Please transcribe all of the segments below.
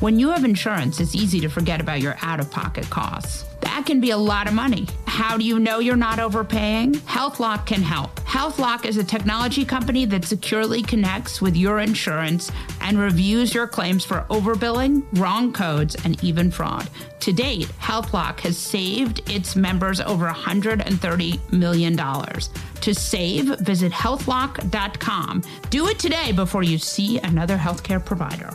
When you have insurance, it's easy to forget about your out of pocket costs. That can be a lot of money. How do you know you're not overpaying? HealthLock can help. HealthLock is a technology company that securely connects with your insurance and reviews your claims for overbilling, wrong codes, and even fraud. To date, HealthLock has saved its members over $130 million. To save, visit healthlock.com. Do it today before you see another healthcare provider.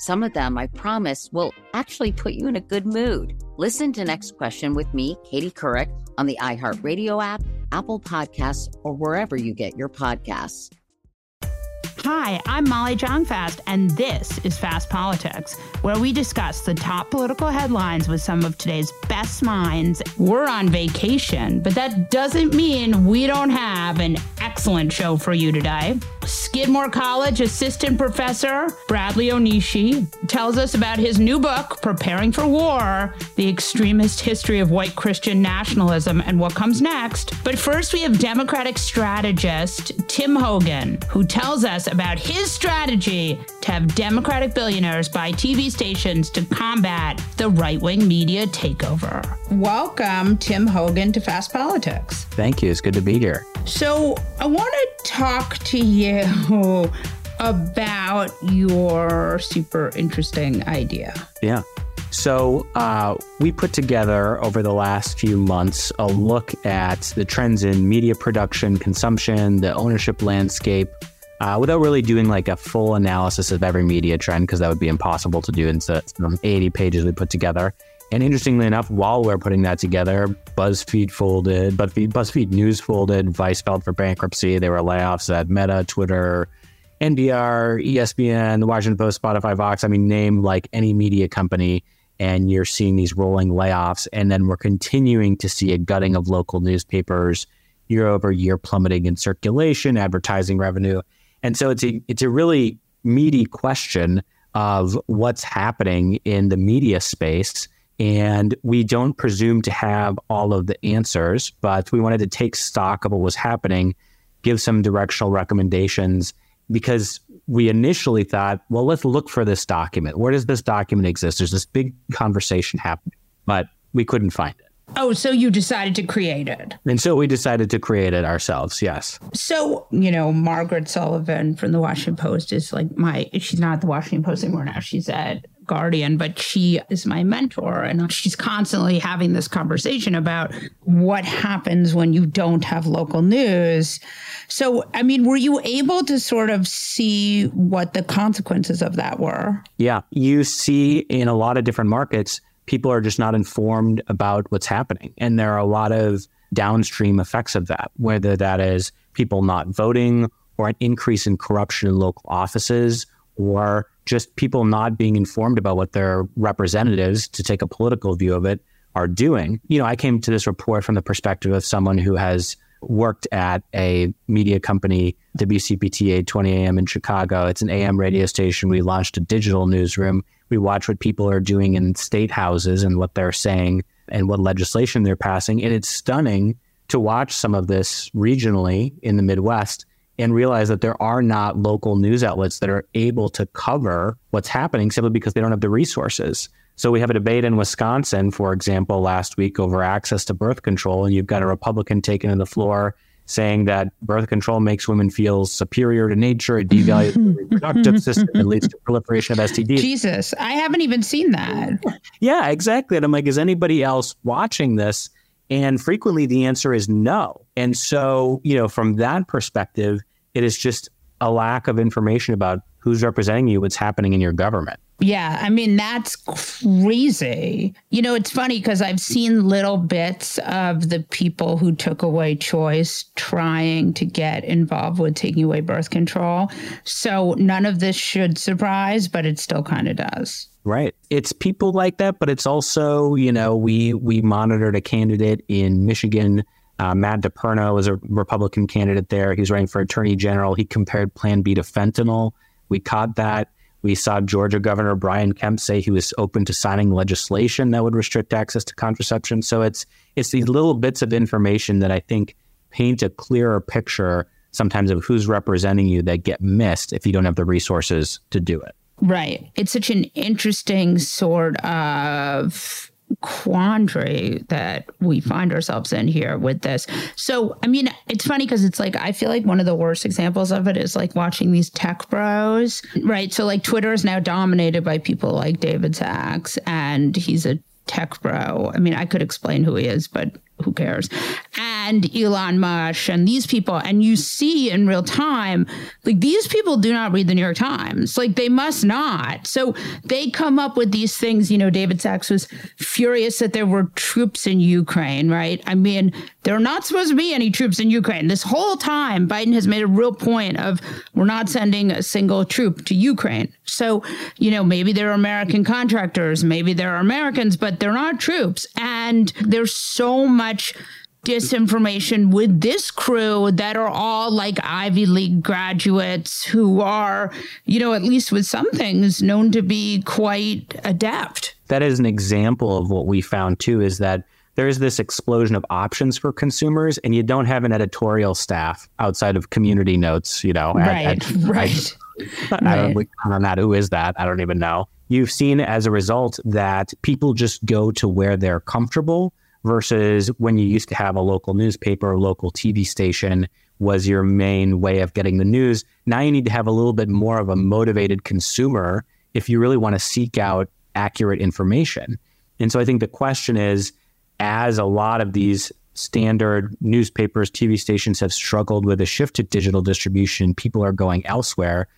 Some of them, I promise, will actually put you in a good mood. Listen to Next Question with me, Katie Couric, on the iHeartRadio app, Apple Podcasts, or wherever you get your podcasts. Hi, I'm Molly Jong-Fast, and this is Fast Politics, where we discuss the top political headlines with some of today's best minds. We're on vacation, but that doesn't mean we don't have an excellent show for you today. Skidmore College assistant professor Bradley Onishi tells us about his new book, Preparing for War The Extremist History of White Christian Nationalism and What Comes Next. But first, we have Democratic strategist Tim Hogan, who tells us about his strategy to have Democratic billionaires buy TV stations to combat the right wing media takeover. Welcome, Tim Hogan, to Fast Politics. Thank you. It's good to be here. So, I want to talk to you about your super interesting idea. Yeah. So, uh, we put together over the last few months a look at the trends in media production, consumption, the ownership landscape, uh, without really doing like a full analysis of every media trend, because that would be impossible to do in some 80 pages we put together. And interestingly enough, while we're putting that together, BuzzFeed folded, BuzzFeed, BuzzFeed News folded, Vice filed for bankruptcy. There were layoffs at Meta, Twitter, NPR, ESPN, The Washington Post, Spotify, Vox. I mean, name like any media company, and you're seeing these rolling layoffs. And then we're continuing to see a gutting of local newspapers year over year plummeting in circulation, advertising revenue. And so it's a it's a really meaty question of what's happening in the media space. And we don't presume to have all of the answers, but we wanted to take stock of what was happening, give some directional recommendations, because we initially thought, well, let's look for this document. Where does this document exist? There's this big conversation happening, but we couldn't find it. Oh, so you decided to create it. And so we decided to create it ourselves, yes. So, you know, Margaret Sullivan from the Washington Post is like my, she's not at the Washington Post anymore now. She's at Guardian, but she is my mentor. And she's constantly having this conversation about what happens when you don't have local news. So, I mean, were you able to sort of see what the consequences of that were? Yeah. You see in a lot of different markets, people are just not informed about what's happening. And there are a lot of downstream effects of that, whether that is people not voting or an increase in corruption in local offices or just people not being informed about what their representatives, to take a political view of it, are doing. You know, I came to this report from the perspective of someone who has worked at a media company, WCPT 820 AM in Chicago. It's an AM radio station. We launched a digital newsroom. We watch what people are doing in state houses and what they're saying and what legislation they're passing. And it's stunning to watch some of this regionally in the Midwest and realize that there are not local news outlets that are able to cover what's happening simply because they don't have the resources. So we have a debate in Wisconsin, for example, last week over access to birth control, and you've got a Republican taking to the floor saying that birth control makes women feel superior to nature, it devalues the reproductive system, it leads to proliferation of STDs. Jesus, I haven't even seen that. Yeah, exactly. And I'm like, is anybody else watching this? And frequently the answer is no. And so, you know, from that perspective, it is just a lack of information about who's representing you, what's happening in your government. Yeah, I mean, that's crazy. You know, it's funny because I've seen little bits of the people who took away choice trying to get involved with taking away birth control. So none of this should surprise, but it still kind of does. Right. It's people like that, but it's also, you know, we we monitored a candidate in Michigan. Uh, Matt DePerno was a Republican candidate there. He's running for attorney general. He compared Plan B to fentanyl. We caught that. We saw Georgia Governor Brian Kemp say he was open to signing legislation that would restrict access to contraception. So it's it's these little bits of information that I think paint a clearer picture sometimes of who's representing you that get missed if you don't have the resources to do it. Right. It's such an interesting sort of quandary that we find ourselves in here with this. So, I mean, it's funny because it's like, I feel like one of the worst examples of it is like watching these tech bros, right? So, like, Twitter is now dominated by people like David Sacks, and he's a tech bro. I mean, I could explain who he is, but who cares? And Elon Musk and these people. And you see in real time, like these people do not read the New York Times. Like they must not. So they come up with these things. You know, David Sacks was furious that there were troops in Ukraine, right? I mean, there are not supposed to be any troops in Ukraine. This whole time, Biden has made a real point of we're not sending a single troop to Ukraine. So, you know, maybe they're American contractors, maybe they're Americans, but they're not troops. And there's so much disinformation with this crew that are all like Ivy League graduates who are, you know, at least with some things known to be quite adept. That is an example of what we found too is that there's this explosion of options for consumers and you don't have an editorial staff outside of community notes, you know. Right, at, at, right. I, I don't, on that. Who is that? I don't even know. You've seen as a result that people just go to where they're comfortable versus when you used to have a local newspaper or local TV station was your main way of getting the news. Now you need to have a little bit more of a motivated consumer if you really want to seek out accurate information. And so I think the question is as a lot of these standard newspapers, TV stations have struggled with a shift to digital distribution, people are going elsewhere.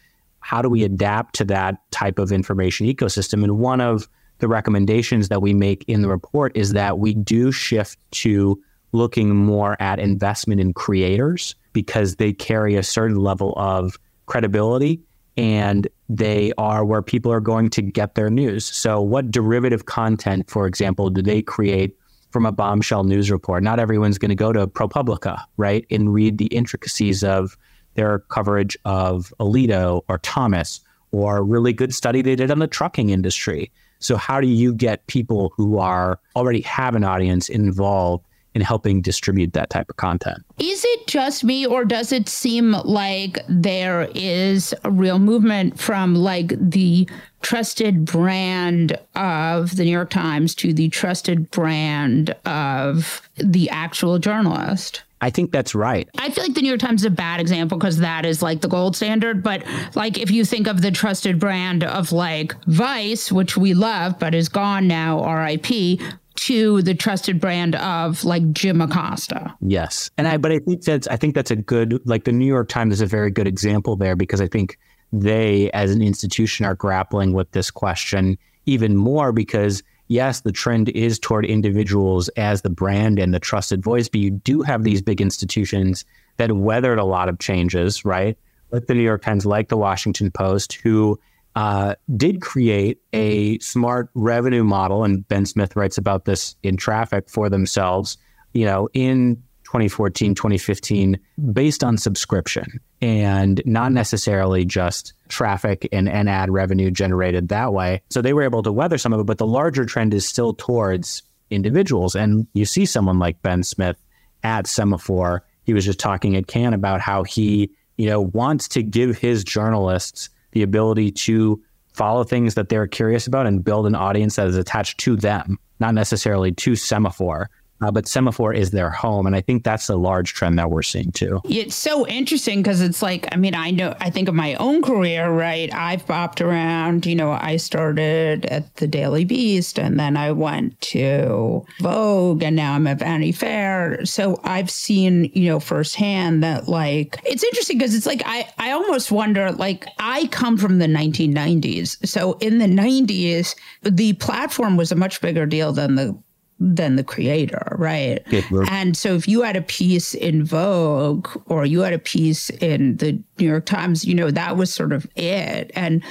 How do we adapt to that type of information ecosystem? And one of the recommendations that we make in the report is that we do shift to looking more at investment in creators because they carry a certain level of credibility and they are where people are going to get their news. So, what derivative content, for example, do they create from a bombshell news report? Not everyone's going to go to ProPublica, right, and read the intricacies of their coverage of Alito or Thomas or a really good study they did on the trucking industry. So how do you get people who are already have an audience involved in helping distribute that type of content? Is it just me or does it seem like there is a real movement from like the trusted brand of the New York Times to the trusted brand of the actual journalist? I think that's right. I feel like the New York Times is a bad example because that is like the gold standard. But like if you think of the trusted brand of like Vice, which we love but is gone now, RIP, to the trusted brand of like Jim Acosta. Yes. And I but I think that's I think that's a good like the New York Times is a very good example there because I think they as an institution are grappling with this question even more because yes, the trend is toward individuals as the brand and the trusted voice, but you do have these big institutions that weathered a lot of changes, right? Like the New York Times, like the Washington Post, who uh, did create a smart revenue model, and Ben Smith writes about this in Traffic for themselves. You know, in 2014, 2015 based on subscription and not necessarily just traffic and, and ad revenue generated that way. So they were able to weather some of it, but the larger trend is still towards individuals. And you see someone like Ben Smith at Semafor. He was just talking at Cannes about how he, you know, wants to give his journalists the ability to follow things that they're curious about and build an audience that is attached to them, not necessarily to Semafor uh, but Semafor is their home. And I think that's a large trend that we're seeing too. It's so interesting because it's like, I mean, I know, I think of my own career, right? I've bopped around, you know, I started at the Daily Beast and then I went to Vogue and now I'm at Vanity Fair. So I've seen, you know, firsthand that like, it's interesting because it's like, I, I almost wonder, like, I come from the 1990s. So in the 90s, the platform was a much bigger deal than the than the creator, right? and so if you had a piece in Vogue or you had a piece in the New York Times, you know, that was sort of it. And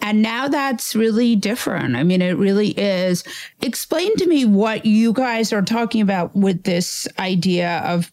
and now that's really different. I mean, it really is. Explain to me what you guys are talking about with this idea of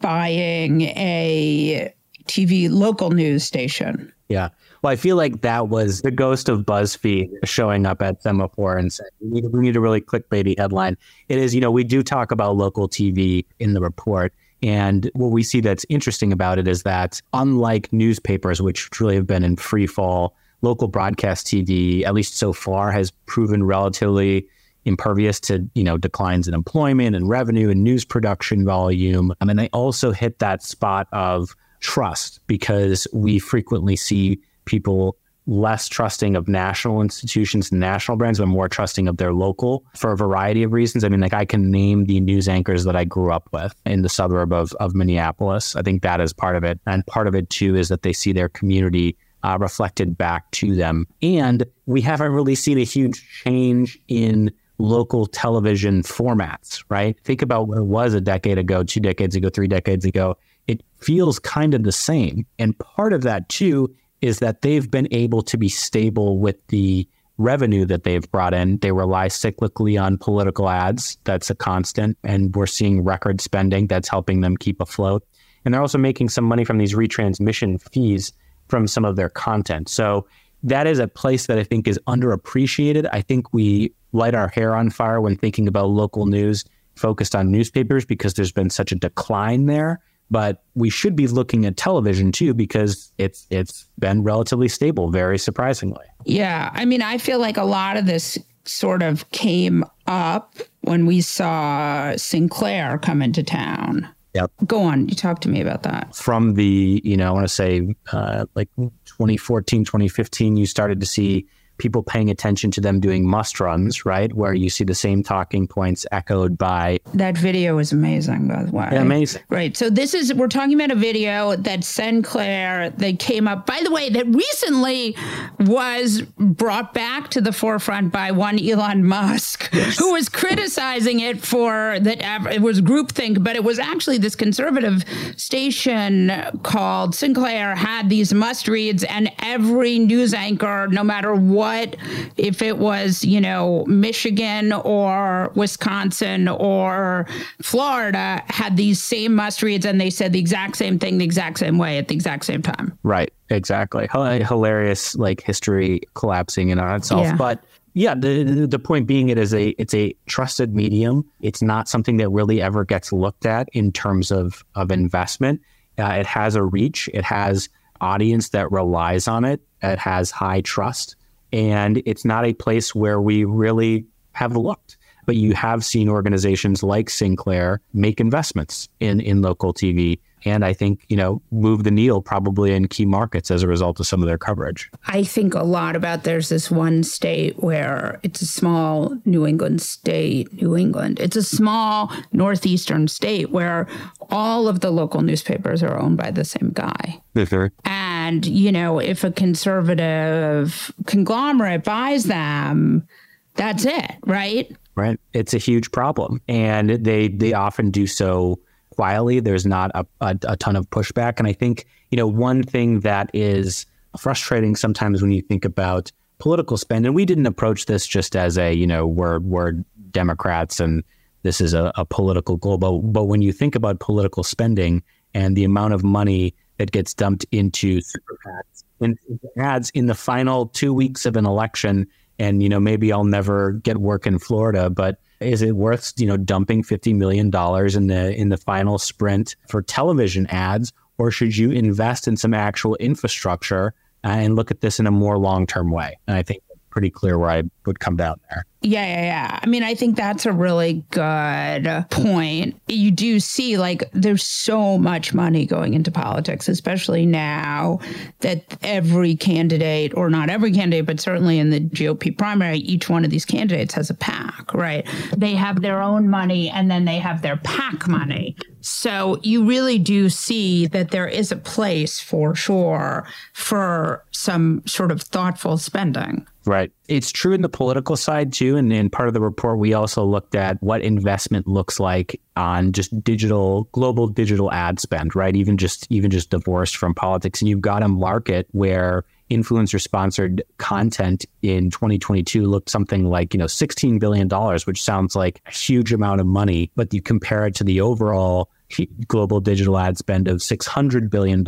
buying a TV local news station. Yeah. Well, I feel like that was the ghost of BuzzFeed showing up at Semafor and saying, we need, we need a really clickbaity headline. It is, you know, we do talk about local TV in the report. And what we see that's interesting about it is that unlike newspapers, which truly have been in free fall, local broadcast TV, at least so far, has proven relatively impervious to you know declines in employment and revenue and news production volume. I mean, they also hit that spot of trust because we frequently see people less trusting of national institutions and national brands, but more trusting of their local for a variety of reasons. I mean, like I can name the news anchors that I grew up with in the suburb of, of Minneapolis. I think that is part of it. And part of it too is that they see their community uh, reflected back to them. And we haven't really seen a huge change in local television formats, right? Think about what it was a decade ago, two decades ago, three decades ago. It feels kind of the same. And part of that too is that they've been able to be stable with the revenue that they've brought in. They rely cyclically on political ads. That's a constant. And we're seeing record spending that's helping them keep afloat. And they're also making some money from these retransmission fees from some of their content. So that is a place that I think is underappreciated. I think we light our hair on fire when thinking about local news focused on newspapers because there's been such a decline there but we should be looking at television too because it's it's been relatively stable very surprisingly yeah i mean i feel like a lot of this sort of came up when we saw sinclair come into town Yep. Go on. You talk to me about that. From the, you know, I want to say uh, like 2014, 2015, you started to see people paying attention to them doing must runs, right? Where you see the same talking points echoed by. That video is amazing, by the way. Yeah, amazing. Right. So this is, we're talking about a video that Sinclair, that came up, by the way, that recently was brought back to the forefront by one Elon Musk, yes. who was criticizing it for that it was groupthink, but it was actually this conservative station called Sinclair had these must reads, and every news anchor, no matter what what if it was, you know, Michigan or Wisconsin or Florida had these same must reads and they said the exact same thing the exact same way at the exact same time. Right. Exactly. H- hilarious, like history collapsing in on itself. Yeah. But yeah, the the point being it is a it's a trusted medium. It's not something that really ever gets looked at in terms of of investment. Uh, it has a reach. It has audience that relies on it. It has high trust and it's not a place where we really have looked. But you have seen organizations like Sinclair make investments in, in local TV and I think, you know, move the needle probably in key markets as a result of some of their coverage. I think a lot about there's this one state where it's a small New England state, New England. It's a small northeastern state where all of the local newspapers are owned by the same guy. And, you know, if a conservative conglomerate buys them, that's it, right? Right. It's a huge problem. And they they often do so quietly. There's not a, a, a ton of pushback. And I think, you know, one thing that is frustrating sometimes when you think about political spend, and we didn't approach this just as a, you know, we're, we're Democrats and this is a, a political goal. But, but when you think about political spending and the amount of money that gets dumped into super PACs, ads in the final two weeks of an election, and you know maybe I'll never get work in Florida, but is it worth you know dumping fifty million dollars in the in the final sprint for television ads, or should you invest in some actual infrastructure uh, and look at this in a more long term way? And I think pretty clear where I would come down there. Yeah, yeah, yeah. I mean, I think that's a really good point. You do see like there's so much money going into politics, especially now that every candidate, or not every candidate, but certainly in the GOP primary, each one of these candidates has a PAC, right? They have their own money and then they have their PAC money. So you really do see that there is a place for sure for some sort of thoughtful spending. Right. It's true in the political side too. And in part of the report, we also looked at what investment looks like on just digital, global digital ad spend, right? Even just, even just divorced from politics. And you've got a market where influencer sponsored content in 2022 looked something like, you know, $16 billion, which sounds like a huge amount of money. But you compare it to the overall global digital ad spend of $600 billion.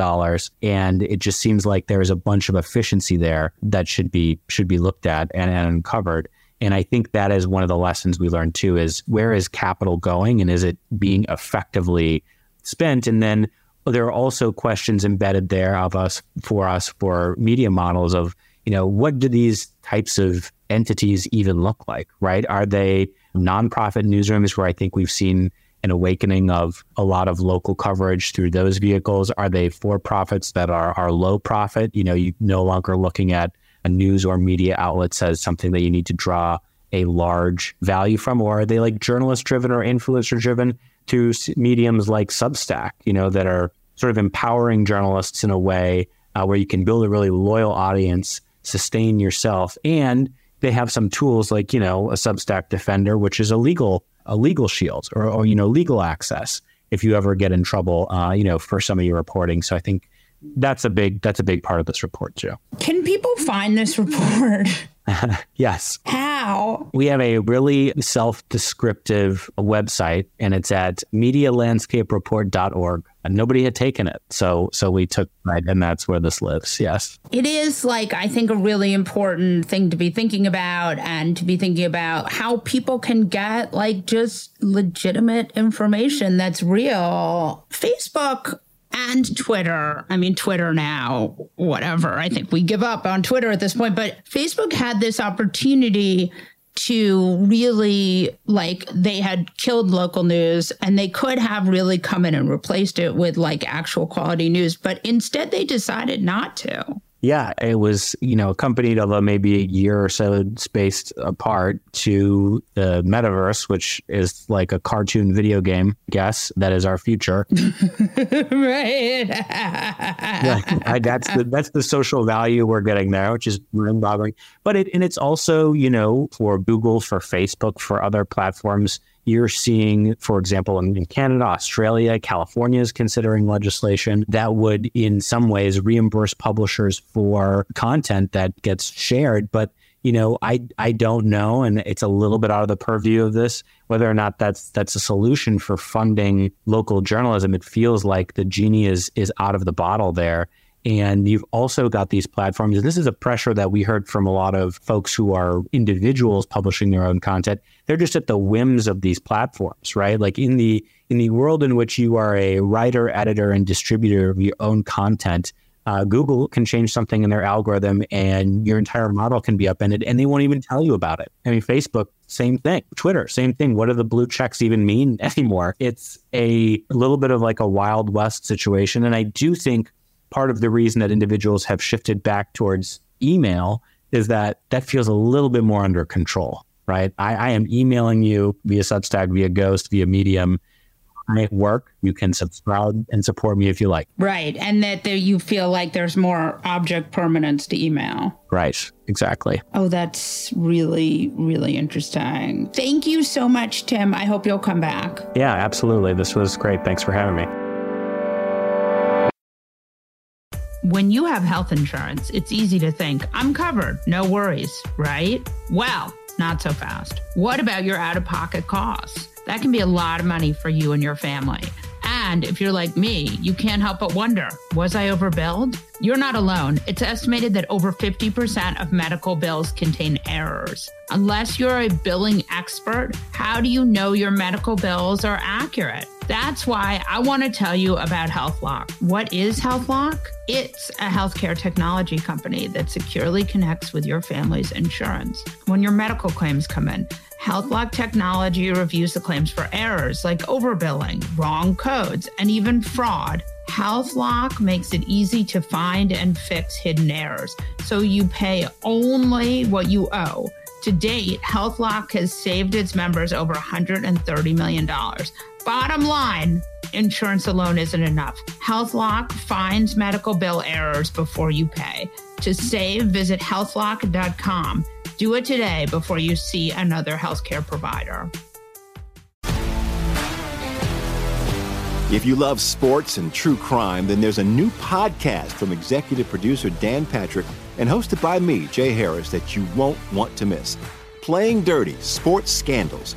And it just seems like there is a bunch of efficiency there that should be, should be looked at and, and uncovered. And I think that is one of the lessons we learned too is where is capital going and is it being effectively spent? And then there are also questions embedded there of us for us for media models of, you know, what do these types of entities even look like, right? Are they nonprofit newsrooms where I think we've seen an awakening of a lot of local coverage through those vehicles? Are they for profits that are, are low profit? You know, you no longer looking at a news or media outlet as something that you need to draw a large value from, or are they like journalist driven or influencer driven through mediums like Substack, you know, that are sort of empowering journalists in a way uh, where you can build a really loyal audience, sustain yourself, and they have some tools like, you know, a Substack Defender, which is a legal a legal shield or, or you know legal access if you ever get in trouble, uh, you know, for some of your reporting. So I think that's a big that's a big part of this report too. Can people find this report? yes. How? We have a really self-descriptive website and it's at medialandscapereport.org. And nobody had taken it. So so we took right and that's where this lives. Yes. It is like I think a really important thing to be thinking about and to be thinking about how people can get like just legitimate information that's real. Facebook and Twitter. I mean, Twitter now, whatever. I think we give up on Twitter at this point, but Facebook had this opportunity to really like they had killed local news and they could have really come in and replaced it with like actual quality news but instead they decided not to yeah, it was, you know, accompanied, although maybe a year or so spaced apart, to the metaverse, which is like a cartoon video game, I guess. That is our future. right. yeah, that's the that's the social value we're getting there, which is mind boggling. But it and it's also, you know, for Google, for Facebook, for other platforms, you're seeing, for example, in, in, Canada, Australia, California is considering legislation that would, in some ways, reimburse publishers for content that gets shared. But you know, I I don't know, and it's a little bit out of the purview of this whether or not that's that's a solution for funding local journalism. It feels like the genie is is out of the bottle there. And you've also got these platforms, and this is a pressure that we heard from a lot of folks who are individuals publishing their own content. They're just at the whims of these platforms, right? Like in the in the world in which you are a writer, editor, and distributor of your own content, uh, Google can change something in their algorithm, and your entire model can be upended, and they won't even tell you about it. I mean, Facebook, same thing. Twitter, same thing. What do the blue checks even mean anymore? It's a, a little bit of like a wild west situation, and I do think part of the reason that individuals have shifted back towards email is that that feels a little bit more under control, right? I, I am emailing you via Substack, via Ghost, via Medium. I work. You can subscribe and support me if you like. Right. And that there, you feel like there's more object permanence to email. Right. Exactly. Oh, that's really, really interesting. Thank you so much, Tim. I hope you'll come back. Yeah, absolutely. This was great. Thanks for having me. When you have health insurance, it's easy to think, I'm covered, no worries, right? Well, not so fast. What about your out of pocket costs? That can be a lot of money for you and your family. And if you're like me, you can't help but wonder was I overbilled? You're not alone. It's estimated that over 50% of medical bills contain errors. Unless you're a billing expert, how do you know your medical bills are accurate? That's why I want to tell you about HealthLock. What is HealthLock? It's a healthcare technology company that securely connects with your family's insurance. When your medical claims come in, HealthLock technology reviews the claims for errors like overbilling, wrong codes, and even fraud. HealthLock makes it easy to find and fix hidden errors, so you pay only what you owe. To date, HealthLock has saved its members over $130 million. Bottom line, insurance alone isn't enough. HealthLock finds medical bill errors before you pay. To save, visit healthlock.com. Do it today before you see another healthcare provider. If you love sports and true crime, then there's a new podcast from executive producer Dan Patrick and hosted by me, Jay Harris, that you won't want to miss. Playing Dirty Sports Scandals.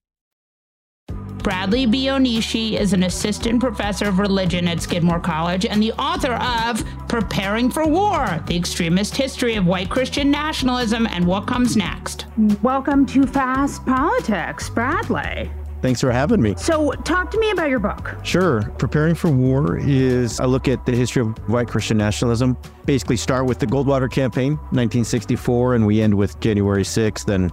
Bradley Onishi is an assistant professor of religion at Skidmore College and the author of Preparing for War The Extremist History of White Christian Nationalism and What Comes Next. Welcome to Fast Politics, Bradley. Thanks for having me. So, talk to me about your book. Sure. Preparing for War is a look at the history of white Christian nationalism. Basically, start with the Goldwater Campaign, 1964, and we end with January 6th. And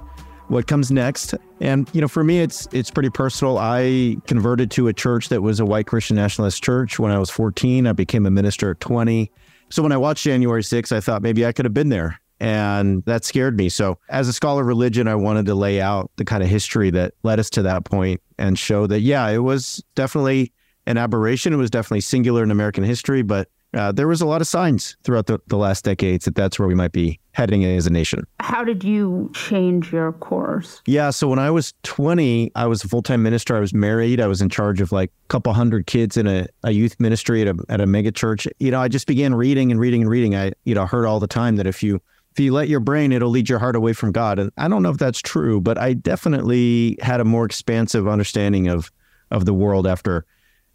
what comes next. And you know, for me, it's it's pretty personal. I converted to a church that was a white Christian nationalist church when I was 14. I became a minister at 20. So when I watched January 6th, I thought maybe I could have been there. And that scared me. So, as a scholar of religion, I wanted to lay out the kind of history that led us to that point and show that, yeah, it was definitely an aberration. It was definitely singular in American history, but uh, there was a lot of signs throughout the, the last decades that that's where we might be heading as a nation. How did you change your course? Yeah, so when I was 20, I was a full time minister. I was married. I was in charge of like a couple hundred kids in a, a youth ministry at a, at a mega church. You know, I just began reading and reading and reading. I, you know, heard all the time that if you if you let your brain, it'll lead your heart away from God. And I don't know if that's true, but I definitely had a more expansive understanding of of the world after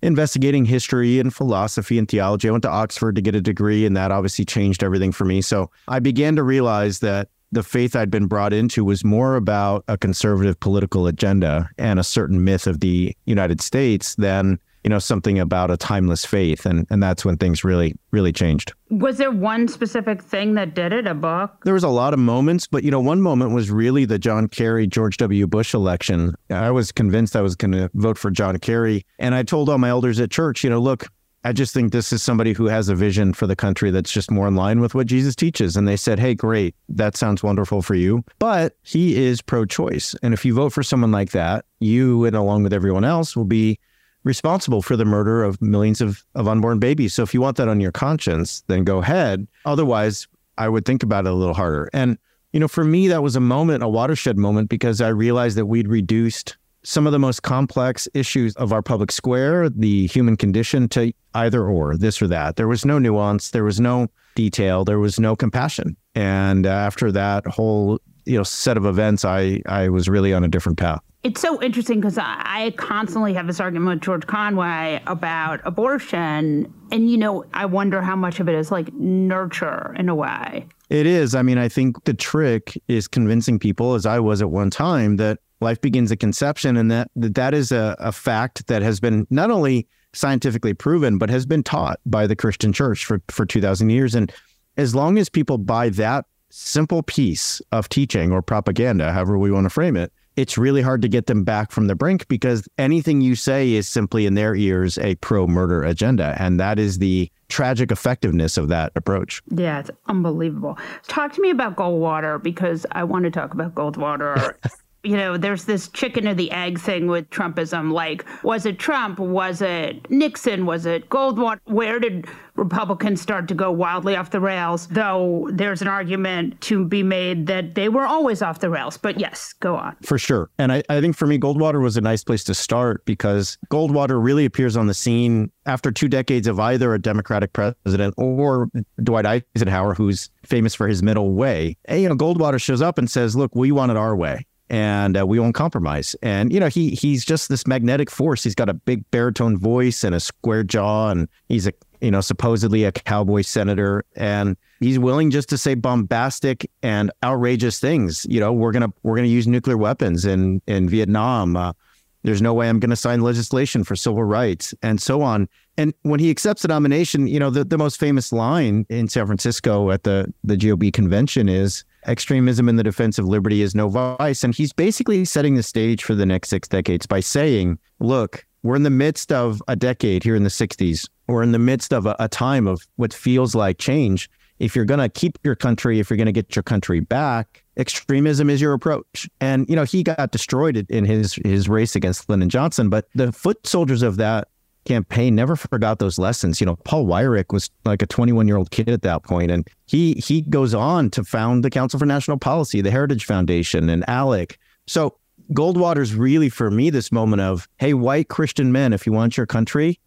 investigating history and philosophy and theology. I went to Oxford to get a degree, and that obviously changed everything for me. So I began to realize that the faith I'd been brought into was more about a conservative political agenda and a certain myth of the United States than you know something about a timeless faith and and that's when things really really changed was there one specific thing that did it a book there was a lot of moments but you know one moment was really the john kerry george w bush election i was convinced i was going to vote for john kerry and i told all my elders at church you know look I just think this is somebody who has a vision for the country that's just more in line with what Jesus teaches. And they said, Hey, great. That sounds wonderful for you. But he is pro choice. And if you vote for someone like that, you and along with everyone else will be responsible for the murder of millions of, of unborn babies. So if you want that on your conscience, then go ahead. Otherwise, I would think about it a little harder. And, you know, for me, that was a moment, a watershed moment, because I realized that we'd reduced some of the most complex issues of our public square, the human condition, to either or, this or that. There was no nuance, there was no detail, there was no compassion. And uh, after that whole you know set of events, I I was really on a different path. It's so interesting because I constantly have this argument with George Conway about abortion. And, you know, I wonder how much of it is like nurture in a way. It is. I mean, I think the trick is convincing people, as I was at one time, that life begins at conception and that that, that is a, a fact that has been not only scientifically proven, but has been taught by the Christian church for, for 2,000 years. And as long as people buy that simple piece of teaching or propaganda, however we want to frame it, it's really hard to get them back from the brink because anything you say is simply in their ears a pro murder agenda. And that is the tragic effectiveness of that approach. Yeah, it's unbelievable. Talk to me about Goldwater because I want to talk about Goldwater. you know, there's this chicken or the egg thing with Trumpism. Like, was it Trump? Was it Nixon? Was it Goldwater? Where did Republicans start to go wildly off the rails? Though there's an argument to be made that they were always off the rails. But yes, go on. For sure. And I, I think for me, Goldwater was a nice place to start because Goldwater really appears on the scene after two decades of either a Democratic president or Dwight Eisenhower, who's famous for his middle way. And, you know, Goldwater shows up and says, look, we want it our way and uh, we won't compromise. And you know, he he's just this magnetic force. He's got a big baritone voice and a square jaw, and he's a you know supposedly a cowboy senator, and he's willing just to say bombastic and outrageous things. You know, we're gonna we're gonna use nuclear weapons in in Vietnam. Uh, there's no way I'm going to sign legislation for civil rights and so on. And when he accepts the nomination, you know, the, the most famous line in San Francisco at the, the GOP convention is extremism in the defense of liberty is no vice. And he's basically setting the stage for the next six decades by saying, look, we're in the midst of a decade here in the 60s. We're in the midst of a, a time of what feels like change. If you're going to keep your country, if you're going to get your country back, extremism is your approach. And you know, he got destroyed in his his race against Lyndon Johnson, but the foot soldiers of that campaign never forgot those lessons. You know, Paul Weyrich was like a 21 year old kid at that point, and he he goes on to found the Council for National Policy, the Heritage Foundation, and ALEC. So Goldwater's really for me this moment of, hey, white Christian men, if you want your country,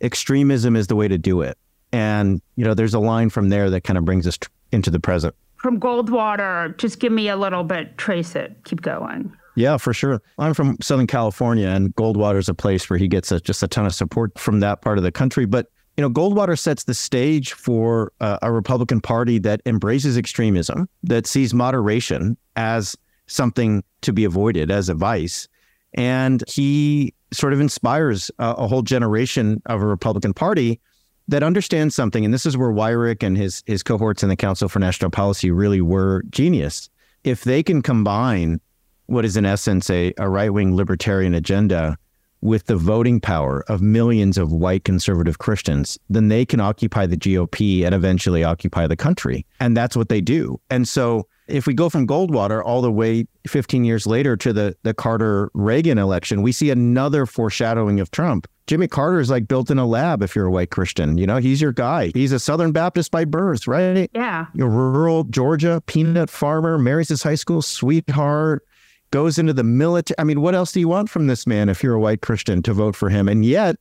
extremism is the way to do it. And you know, there's a line from there that kind of brings us into the present from Goldwater, just give me a little bit, trace it, keep going. Yeah, for sure. I'm from Southern California, and Goldwater is a place where he gets a, just a ton of support from that part of the country. But you know, Goldwater sets the stage for uh, a Republican Party that embraces extremism, that sees moderation as something to be avoided, as a vice, and he sort of inspires a, a whole generation of a Republican Party that understands something, and this is where Weyrich and his his cohorts in the Council for National Policy really were genius. If they can combine what is in essence a, a right wing libertarian agenda with the voting power of millions of white conservative Christians, then they can occupy the GOP and eventually occupy the country. And that's what they do. And so if we go from Goldwater all the way 15 years later to the, the Carter Reagan election, we see another foreshadowing of Trump. Jimmy Carter is like built in a lab if you're a white Christian. You know, he's your guy. He's a Southern Baptist by birth, right? Yeah. You're rural Georgia, peanut farmer, marries his high school sweetheart, goes into the military. I mean, what else do you want from this man if you're a white Christian to vote for him? And yet,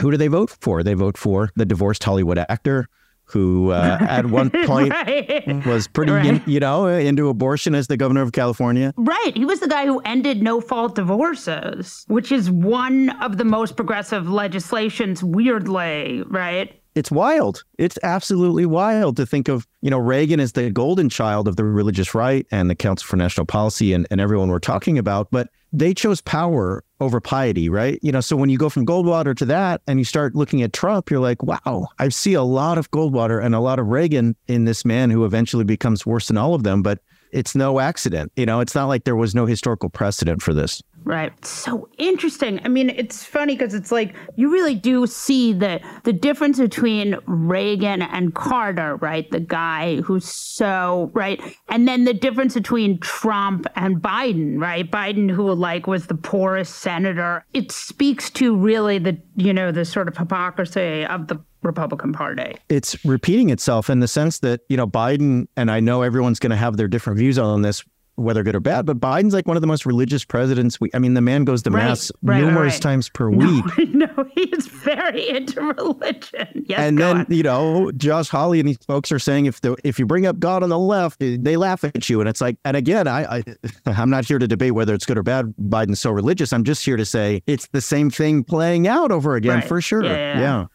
who do they vote for? They vote for the divorced Hollywood actor who uh, at one point Right. was pretty, Right. in- you know, into abortion as the governor of California. Right. He was the guy who ended no fault divorces, which is one of the most progressive legislations, weirdly, right? It's wild. It's absolutely wild to think of, you know, Reagan as the golden child of the religious right and the Council for National Policy and, and everyone we're talking about, but they chose power over piety, right? You know, so when you go from Goldwater to that and you start looking at Trump, you're like, wow, I see a lot of Goldwater and a lot of Reagan in this man who eventually becomes worse than all of them, but it's no accident. You know, it's not like there was no historical precedent for this. Right. So interesting. I mean, it's funny because it's like you really do see the the difference between Reagan and Carter, right? The guy who's so right, and then the difference between Trump and Biden, right? Biden, who like was the poorest senator. It speaks to really the you know the sort of hypocrisy of the Republican Party. it's repeating itself in the sense that you know Biden and I know everyone's going to have their different views on this whether good or bad but Biden's like one of the most religious presidents we I mean the man goes to Right, mass right, numerous right. times per week no, he's very into religion. Yes, and then on. you know Josh Hawley and these folks are saying if the if you bring up God on the left eh, they laugh at you and it's like and again I, I I'm not here to debate whether it's good or bad Biden's so religious I'm just here to say it's the same thing playing out over again for sure Yeah, yeah, yeah.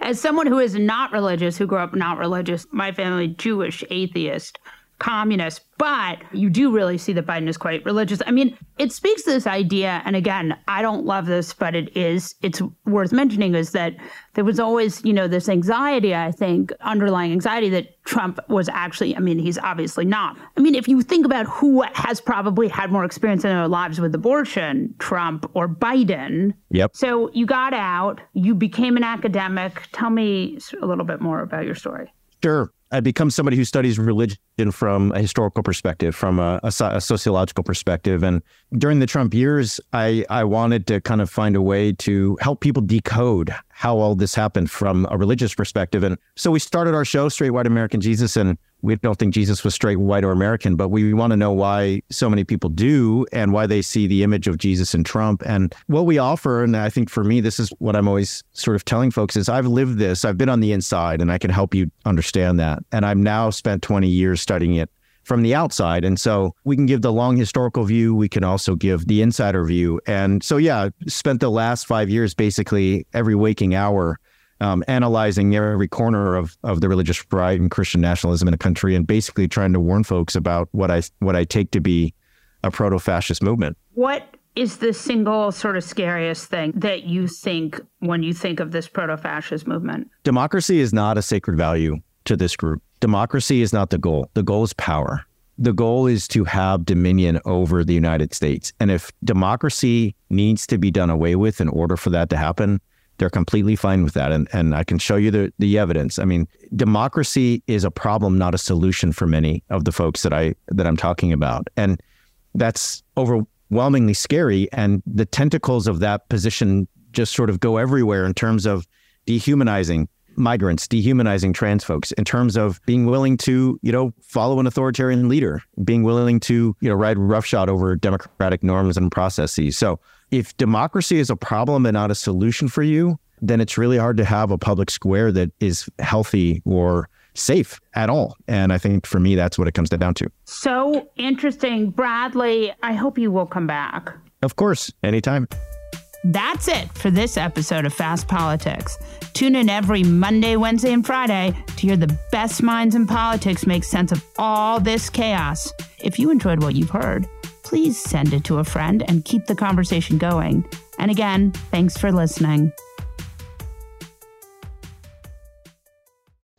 As someone who is not religious, who grew up not religious, my family Jewish, atheist, communist, but you do really see that Biden is quite religious. I mean, it speaks to this idea, and again, I don't love this, but it is it's worth mentioning is that there was always, you know, this anxiety, I think, underlying anxiety that Trump was actually, I mean, he's obviously not. I mean, if you think about who has probably had more experience in their lives with abortion, Trump or Biden, Yep. so you got out, you became an academic. Tell me a little bit more about your story. Sure. I become somebody who studies religion from a historical perspective, from a, a a sociological perspective. And during the Trump years, I, I wanted to kind of find a way to help people decode how all this happened from a religious perspective. And so we started our show, Straight White American Jesus. And we don't think Jesus was straight white or American, but we want to know why so many people do and why they see the image of Jesus in Trump. And what we offer, and I think for me, this is what I'm always sort of telling folks is I've lived this, I've been on the inside, and I can help you understand that. And I've now spent 20 years studying it from the outside. And so we can give the long historical view. We can also give the insider view. And so, yeah, spent the last five years basically every waking hour um, analyzing every corner of, of the religious right and Christian nationalism in the country and basically trying to warn folks about what I, what I take to be a proto fascist movement. What is the single sort of scariest thing that you think when you think of this proto fascist movement? Democracy is not a sacred value to this group. Democracy is not the goal. The goal is power. The goal is to have dominion over the United States. And if democracy needs to be done away with in order for that to happen, they're completely fine with that. And, and I can show you the, the evidence. I mean, democracy is a problem, not a solution for many of the folks that I that I'm talking about. And that's overwhelmingly scary. And the tentacles of that position just sort of go everywhere in terms of dehumanizing migrants, dehumanizing trans folks, in terms of being willing to, you know, follow an authoritarian leader, being willing to, you know, ride roughshod over democratic norms and processes. So if democracy is a problem and not a solution for you, then it's really hard to have a public square that is healthy or safe at all. And I think for me, that's what it comes down to. So interesting. Bradley, I hope you will come back. Of course, anytime. That's it for this episode of Fast Politics. Tune in every Monday, Wednesday, and Friday to hear the best minds in politics make sense of all this chaos. If you enjoyed what you've heard, please send it to a friend and keep the conversation going. And again, thanks for listening.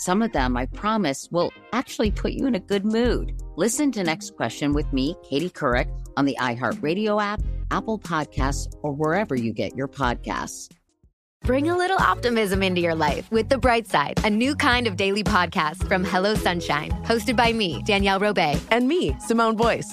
Some of them, I promise, will actually put you in a good mood. Listen to Next Question with me, Katie Couric, on the iHeartRadio app, Apple Podcasts, or wherever you get your podcasts. Bring a little optimism into your life with The Bright Side, a new kind of daily podcast from Hello Sunshine, hosted by me, Danielle Robay, and me, Simone Boyce.